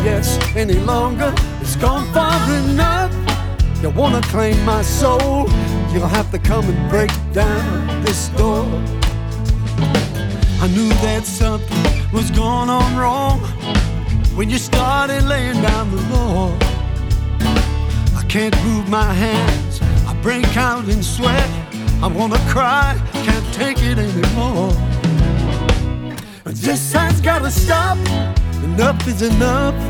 BS any longer. It's gone far enough. You wanna claim my soul? You'll have to come and break down this door. I knew that something was going on wrong when you started laying down the law. I can't move my hands. I break out in sweat. I wanna cry, can't take it anymore. This has gotta stop. Enough is enough.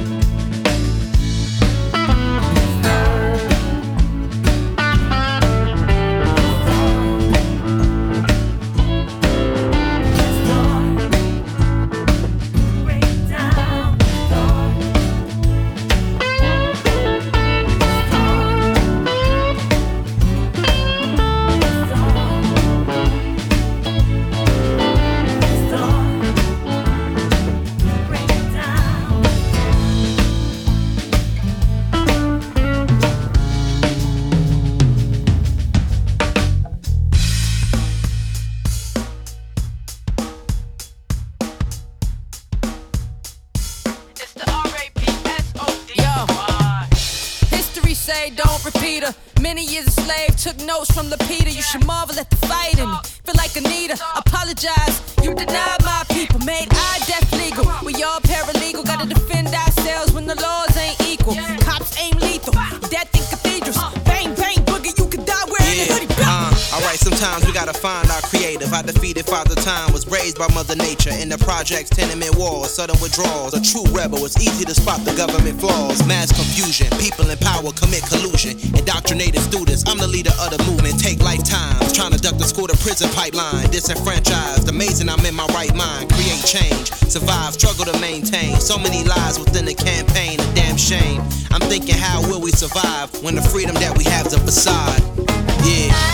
projects, tenement walls, sudden withdrawals. A true rebel, it's easy to spot the government flaws. Mass confusion, people in power commit collusion. Indoctrinated students, I'm the leader of the movement. Take lifetimes, trying to duck the school to prison pipeline. Disenfranchised, amazing I'm in my right mind. Create change, survive, struggle to maintain. So many lies within the campaign, a damn shame. I'm thinking, how will we survive when the freedom that we have's a facade? Yeah.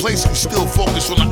place, we still focus on. the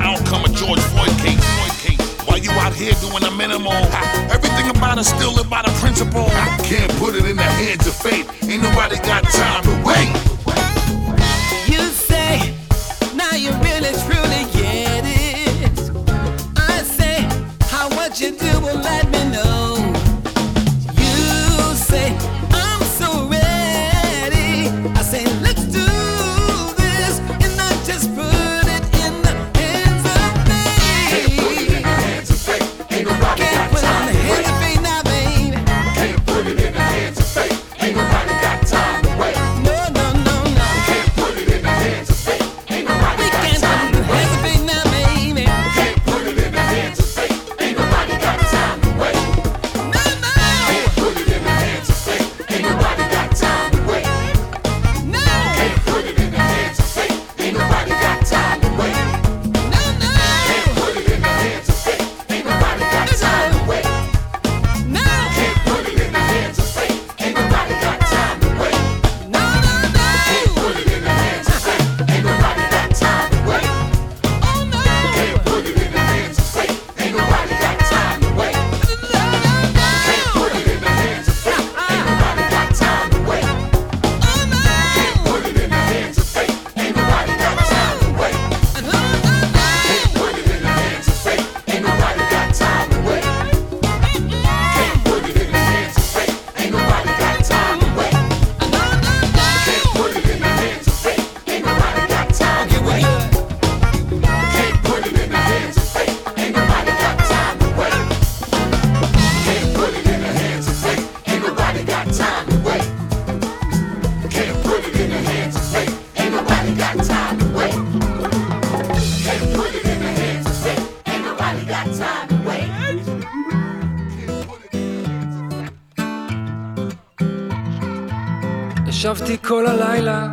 ישבתי כל הלילה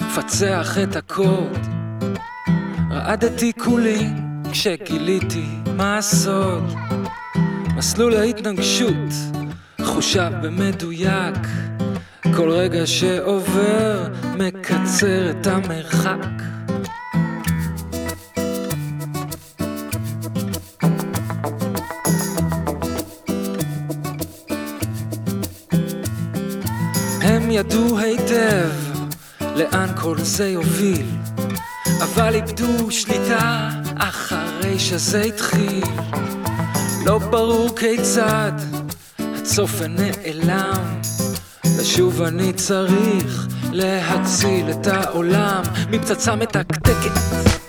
לפצח את הקוד רעדתי כולי כשגיליתי מה הסוד. מסלול ההתנגשות חושב במדויק. כל רגע שעובר מקצר את המרחק ידעו היטב לאן כל זה יוביל אבל איבדו שליטה אחרי שזה התחיל. לא ברור כיצד הצופן נעלם ושוב אני צריך להציל את העולם. מפצצה מתקתקת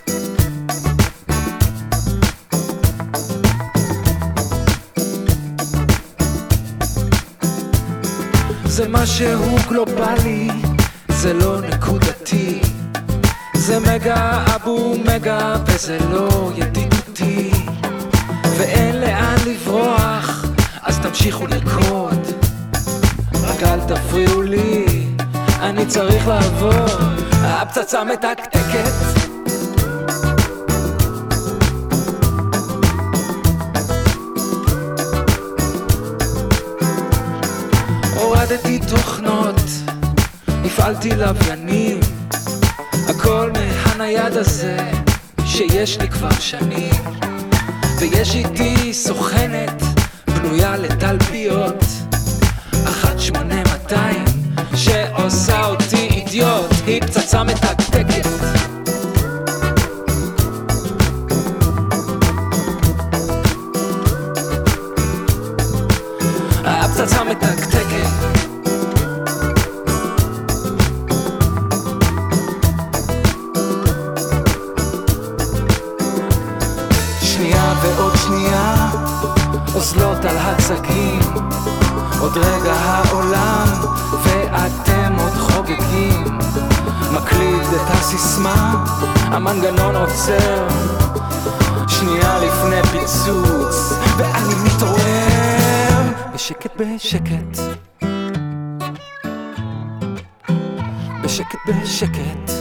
זה משהו גלובלי, זה לא נקודתי. זה מגה אבו מגה וזה לא ידידותי. ואין לאן לברוח, אז תמשיכו לרקוד רק אל תפריעו לי, אני צריך לעבור הפצצה מתקתקת הפעלתי לוויינים הכל מהנייד הזה שיש לי כבר שנים. ויש איתי סוכנת בנויה לתלפיות. אחת שמונה מאתיים שעושה אותי אידיוט. היא פצצה מתקתקת אוזלות על הצגים. עוד רגע העולם ואתם עוד חוגגים. מקליד את הסיסמה המנגנון עוצר. שנייה לפני פיצוץ ואני מתעורר. בשקט בשקט. בשקט בשקט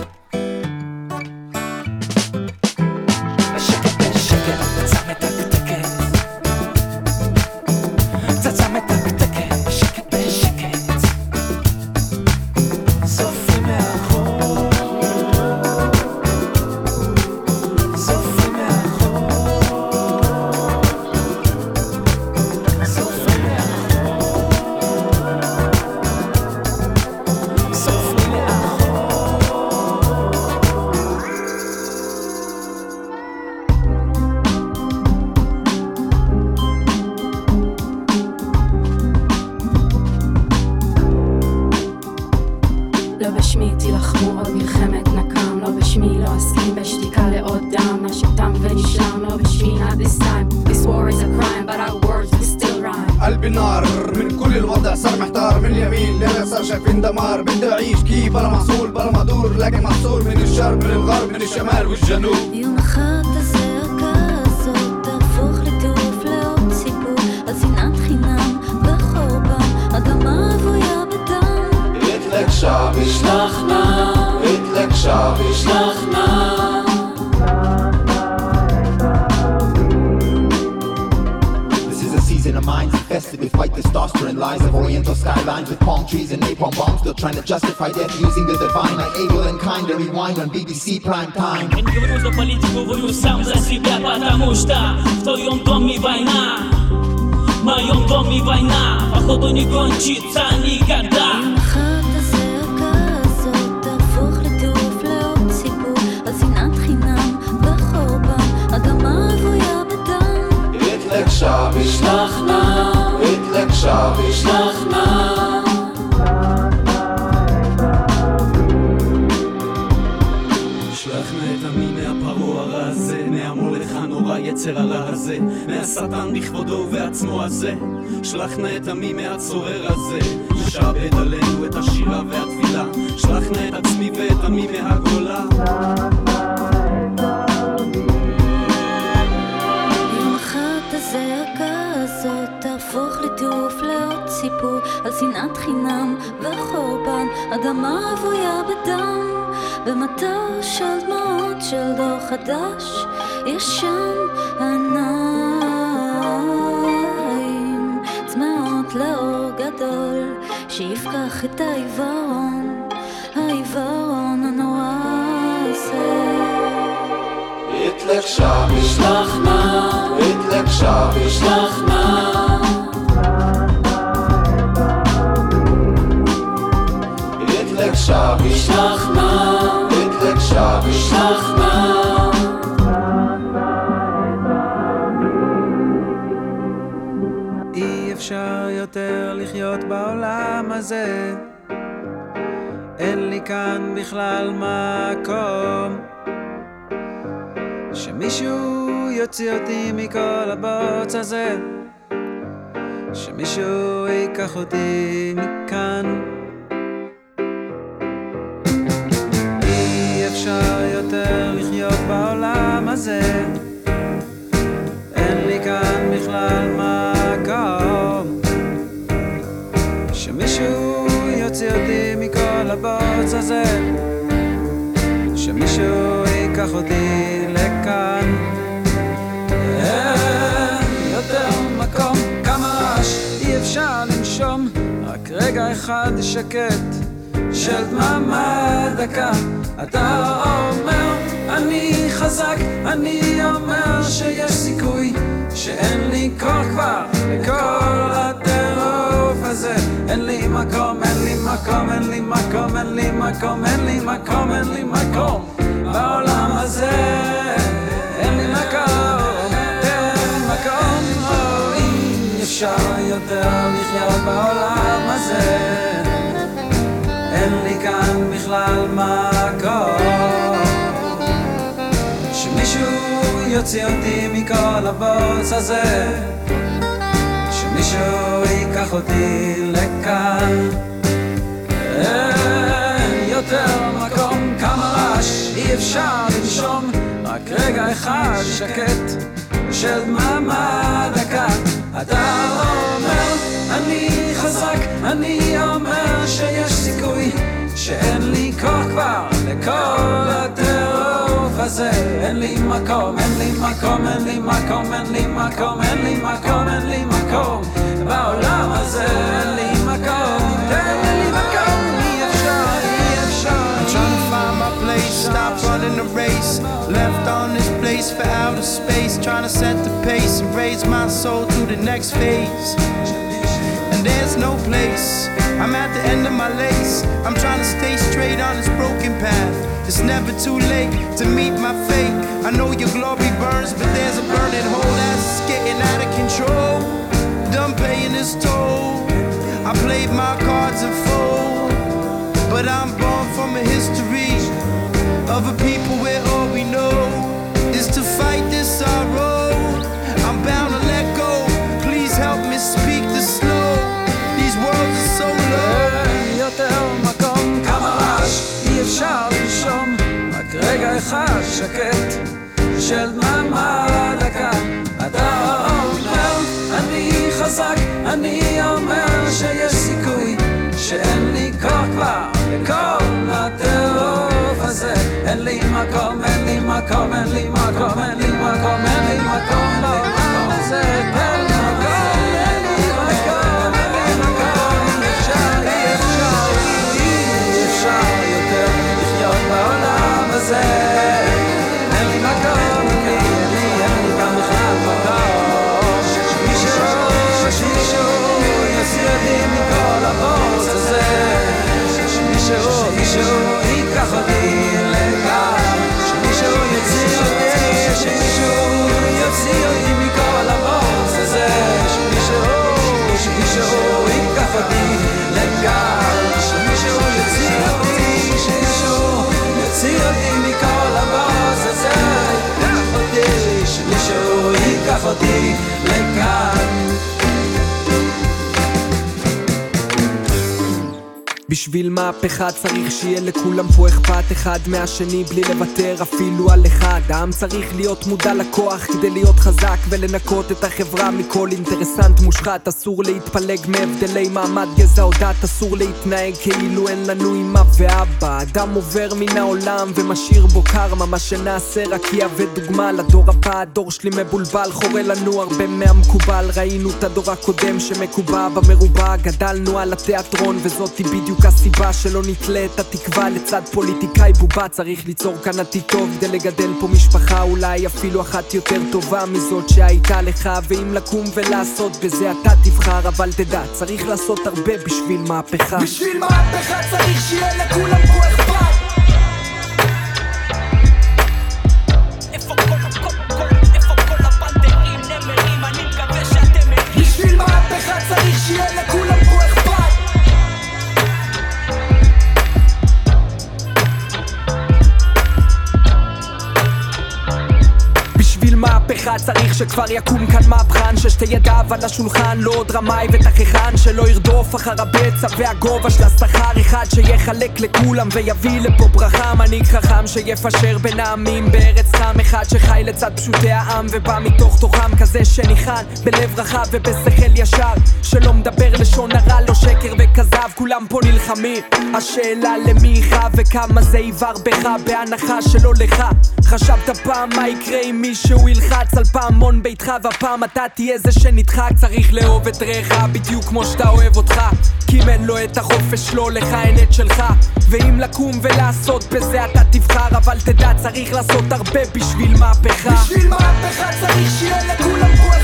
testosterone lies of oriental skylines with palm trees and napalm bombs still trying to justify death using the divine like able and kind to rewind on BBC prime time Не говорю за политику, говорю сам за себя, потому что в твоем доме война, в моем доме война, походу не кончится никогда. יום אחד הזעקה לקשב ישלחנה יצר הרע הזה, מהשטן בכבודו ובעצמו הזה, שלחנה את עמי מהצורר הזה, שעבד עלינו את השירה והטבילה, שלחנה את עצמי ואת עמי מהגולה. שלחנה את עמי. יום אחד הזעקה סיפור על שנאת חינם וחורבן אדמה במטר של דמעות של דור חדש, ישן עיניים, צמאות לאור גדול, שיפקח את העיוורון, העיוורון הנורא הזה. התלקשה בשלח נא, התלקשה בשלח נא. התלקשה בשלח נא, התלקשה בשלח נא. אי אפשר יותר לחיות בעולם הזה. אין לי כאן בכלל מקום שמישהו יוציא אותי מכל הבוץ הזה. שמישהו ייקח אותי מכאן שמישהו יוציא אותי מכל הבוץ הזה. שמישהו ייקח אותי לכאן. יותר מקום, כמה רעש, אי אפשר לנשום. רק רגע אחד שקט של דממה דקה. אתה אומר אני חזק, אני אומר שיש סיכוי שאין לי כוח כבר לכל הטירוף הזה. אין לי מקום, אין לי מקום, אין לי מקום, אין לי מקום, אין לי מקום, אין לי מקום בעולם הזה. אין לי מקום, אין לי מקום אי אפשר יותר לחיות בעולם הזה. אין לי כאן בכלל מקום. שמישהו יוציא אותי מכל הבוץ הזה שמישהו ייקח אותי לכאן. אין יותר מקום, כמה רעש, אי אפשר לנשום. רק רגע אחד שקט של דממה דקה אתה אומר, אני חזק, אני אומר שיש סיכוי שאין לי כוח כבר לכל הטירוף הזה אין לי מקום, אין לי מקום, אין לי מקום, אין לי מקום, אין לי מקום, אין לי מקום בעולם הזה אין לי מקום, אין לי מקום, אי אפשר, אי אפשר I'm trying to find my place, stop running the race. Left on this place for outer space, trying to set the pace and raise my soul to the next phase. There's no place, I'm at the end of my lace. I'm trying to stay straight on this broken path. It's never too late to meet my fate. I know your glory burns, but there's a burning hole that's getting out of control. Done paying this toll. I played my cards in full. But I'm born from a history of a people where all we know is to fight this sorrow. אפשר לנשום רק רגע אחד שקט של דממה דקה. אתה אומר, אני חזק, אני אומר שיש סיכוי שאין לי כוח כבר לכל הטירוף הזה. אין לי מקום, אין לי מקום, אין לי מקום, אין לי מקום, אין לי מקום melody. בשביל מהפכה צריך שיהיה לכולם פה אכפת אחד מהשני בלי לוותר אפילו על אחד. העם צריך להיות מודע לכוח כדי להיות חזק ולנקות את החברה מכל אינטרסנט מושחת. אסור להתפלג מהבדלי מעמד גזע או דת אסור להתנהג כאילו אין לנו אמא ואבא. אדם עובר מן העולם ומשאיר בו קרמה מה שנעשה רק יהווה דוגמה לדור הבא. הדור שלי מבולבל חורה לנו הרבה מהמקובל. ראינו את הדור הקודם שמקובע במרובע גדלנו על התיאטרון וזאתי בדיוק הסיבה שלא נתלה את התקווה לצד פוליטיקאי בובה. צריך ליצור כאן עתיד טוב כדי לגדל פה משפחה אולי אפילו אחת יותר טובה מזאת שהייתה לך. ואם לקום ולעשות בזה אתה תבחר אבל תדע צריך לעשות הרבה בשביל מהפכה. בשביל מהפכה צריך שיהיה לכולם פה מהפכה צריך שכבר יקום כאן מהפכן ששתי ידיו על השולחן לא עוד רמאי ותככן שלא ירדוף אחר הבצע והגובה של השכר אחד שיחלק לכולם ויביא לפה ברכה. מנהיג חכם שיפשר בין העמים בארץ חם אחד שחי לצד פשוטי העם ובא מתוך תוכם כזה שניחן בלב רחב ובשכל ישר שלא מדבר לשון הרע לא שקר וכזב כולם פה נלחמים. השאלה למי יכאב וכמה זה יבער בך בהנחה שלא לך. חשבת פעם מה יקרה אם מישהו ילחץ על פעמון ביתך והפעם אתה תהיה זה שנדחק. צריך לאהוב את רעך בדיוק כמו שאתה אוהב אותך. כי אם אין לו את החופש שלו לך אין את שלך. ואם לקום ולעשות בזה אתה תבחר. אבל תדע צריך לעשות הרבה בשביל מהפכה. בשביל מהפכה צריך שיהיה לכולם פה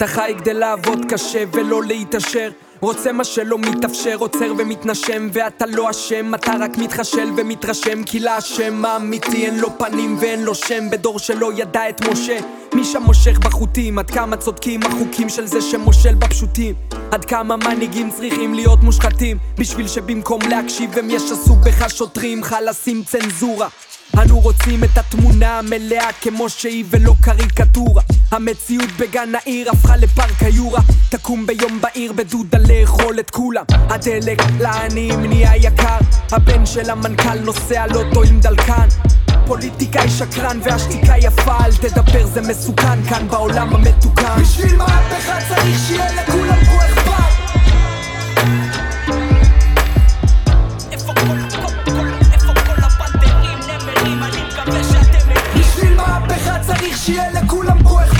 אתה חי כדי לעבוד קשה ולא להתעשר. רוצה מה שלא מתאפשר, עוצר ומתנשם ואתה לא אשם, אתה רק מתחשל ומתרשם כי לאשם האמיתי אין לו פנים ואין לו שם בדור שלא ידע את משה. מי שם מושך בחוטים, עד כמה צודקים החוקים של זה שמושל בפשוטים. עד כמה מנהיגים צריכים להיות מושחתים בשביל שבמקום להקשיב הם ישסו בך שוטרים חלשים צנזורה אנו רוצים את התמונה המלאה כמו שהיא ולא קריקטורה. המציאות בגן העיר הפכה לפארק היורה. תקום ביום בהיר בדודה לאכול את כולם. הדלק לעניים נהיה יקר. הבן של המנכ"ל נוסע לוטו עם דלקן. פוליטיקאי שקרן והשתיקה יפה אל תדבר זה מסוכן כאן בעולם המתוקן. בשביל מהפכה צריך שיהיה לכולם פה מהפכה צריך שיהיה לכולם פה אכפת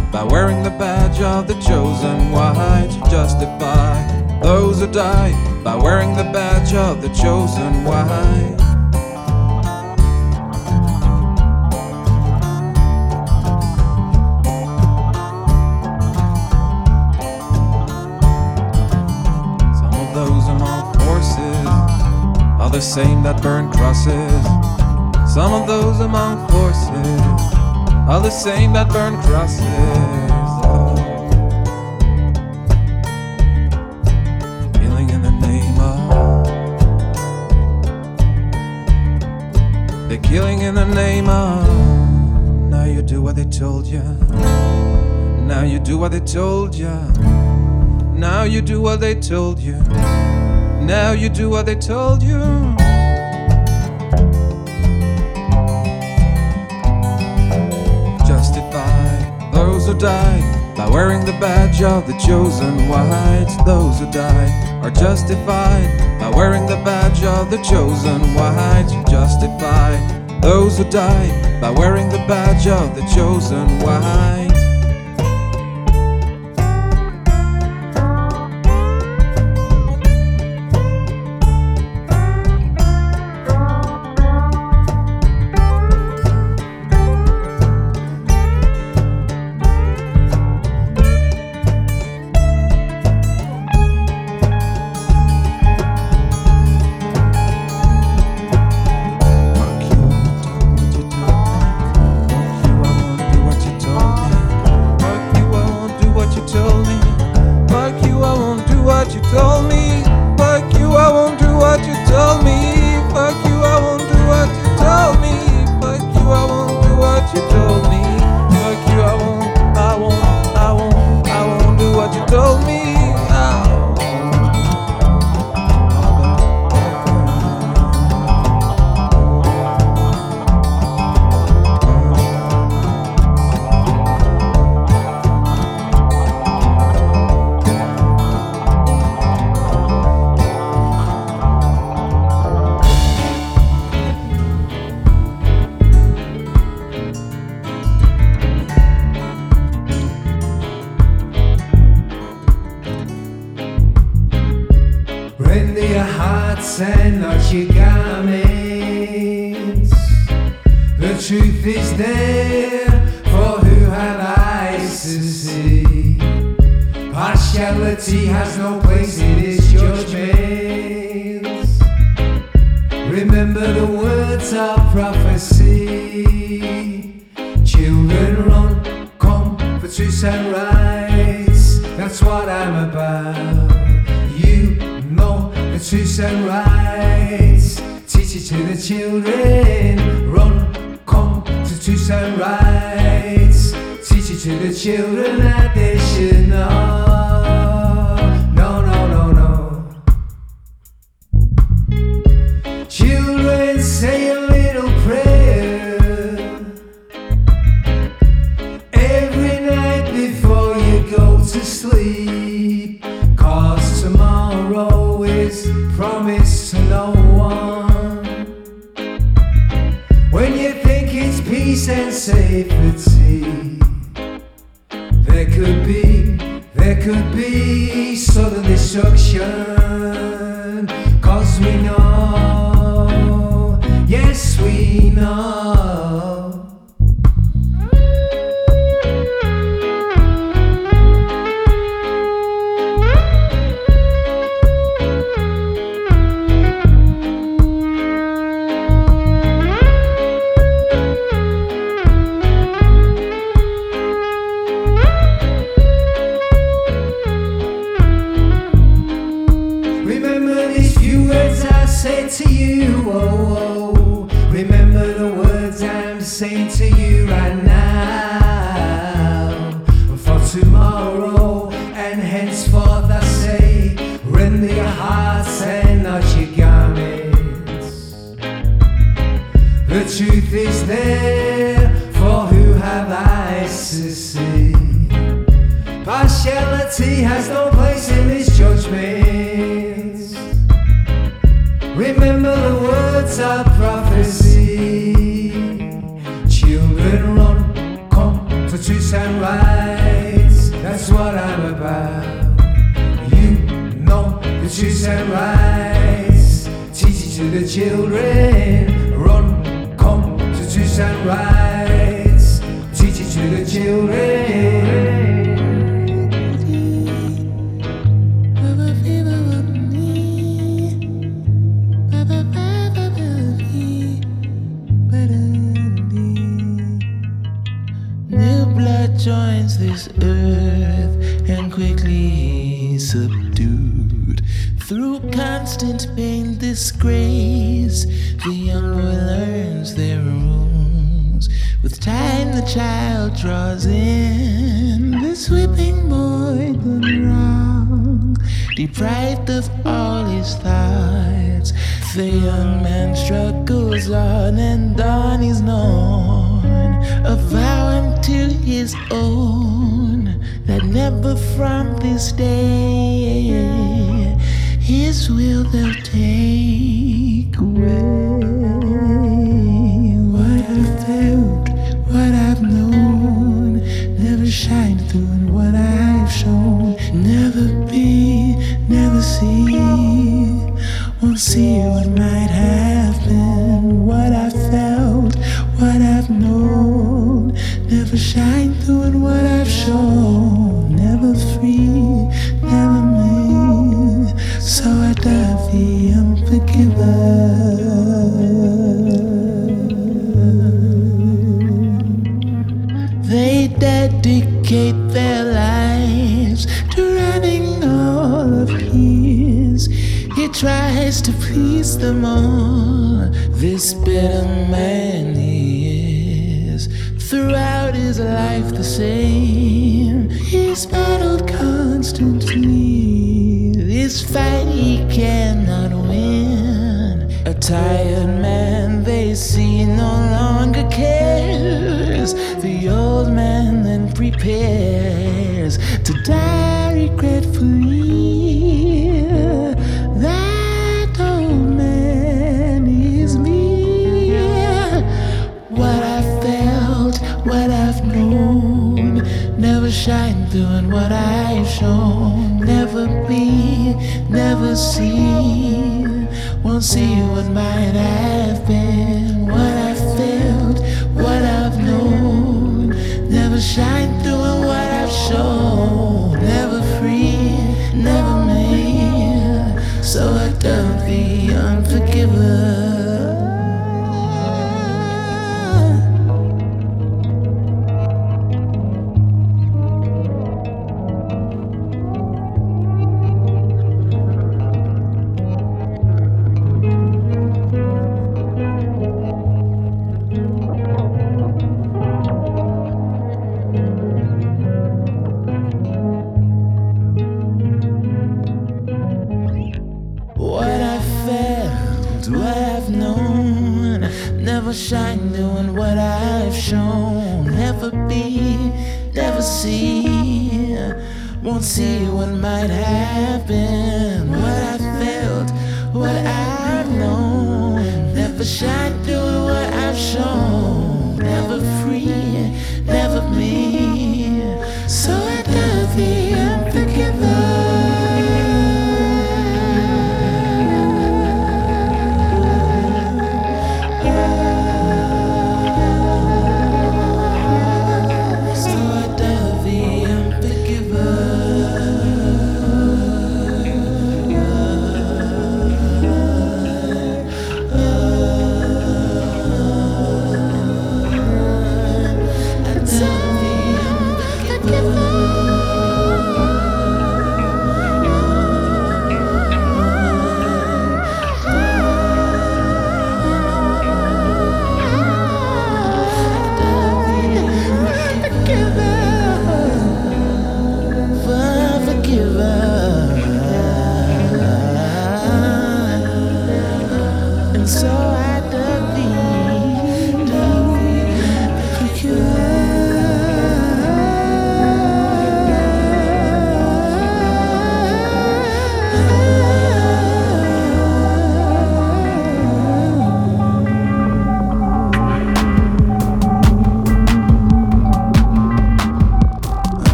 by wearing the badge of the chosen. Why to justify those who die by wearing the badge of the chosen? Why? Some of those among forces are the same that burn crosses. Some of those among forces now you do what they told you. Now you do what they told you. Now you do what they told you. Now you do what they told you. Die by wearing the badge of the chosen whites. Those who die are justified by wearing the badge of the chosen whites. Justify those who die by wearing the badge of the chosen whites. and rights, teach it to the children. New blood joins this earth and quickly subdued through constant pain. The young man struggles on and on, he's known, avowing to his own that never from this day his will they'll take. he cannot win. A tired man they see no longer cares. The old man then prepares to die regretfully. That old man is me. What I've felt, what I've known, never shine through and what I've shown, never be never see, won't see what might have been.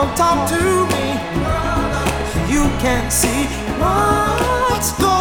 don't talk to me. You can't see what's going on.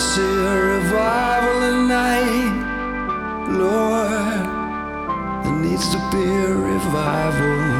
see a revival tonight, Lord. There needs to be a revival.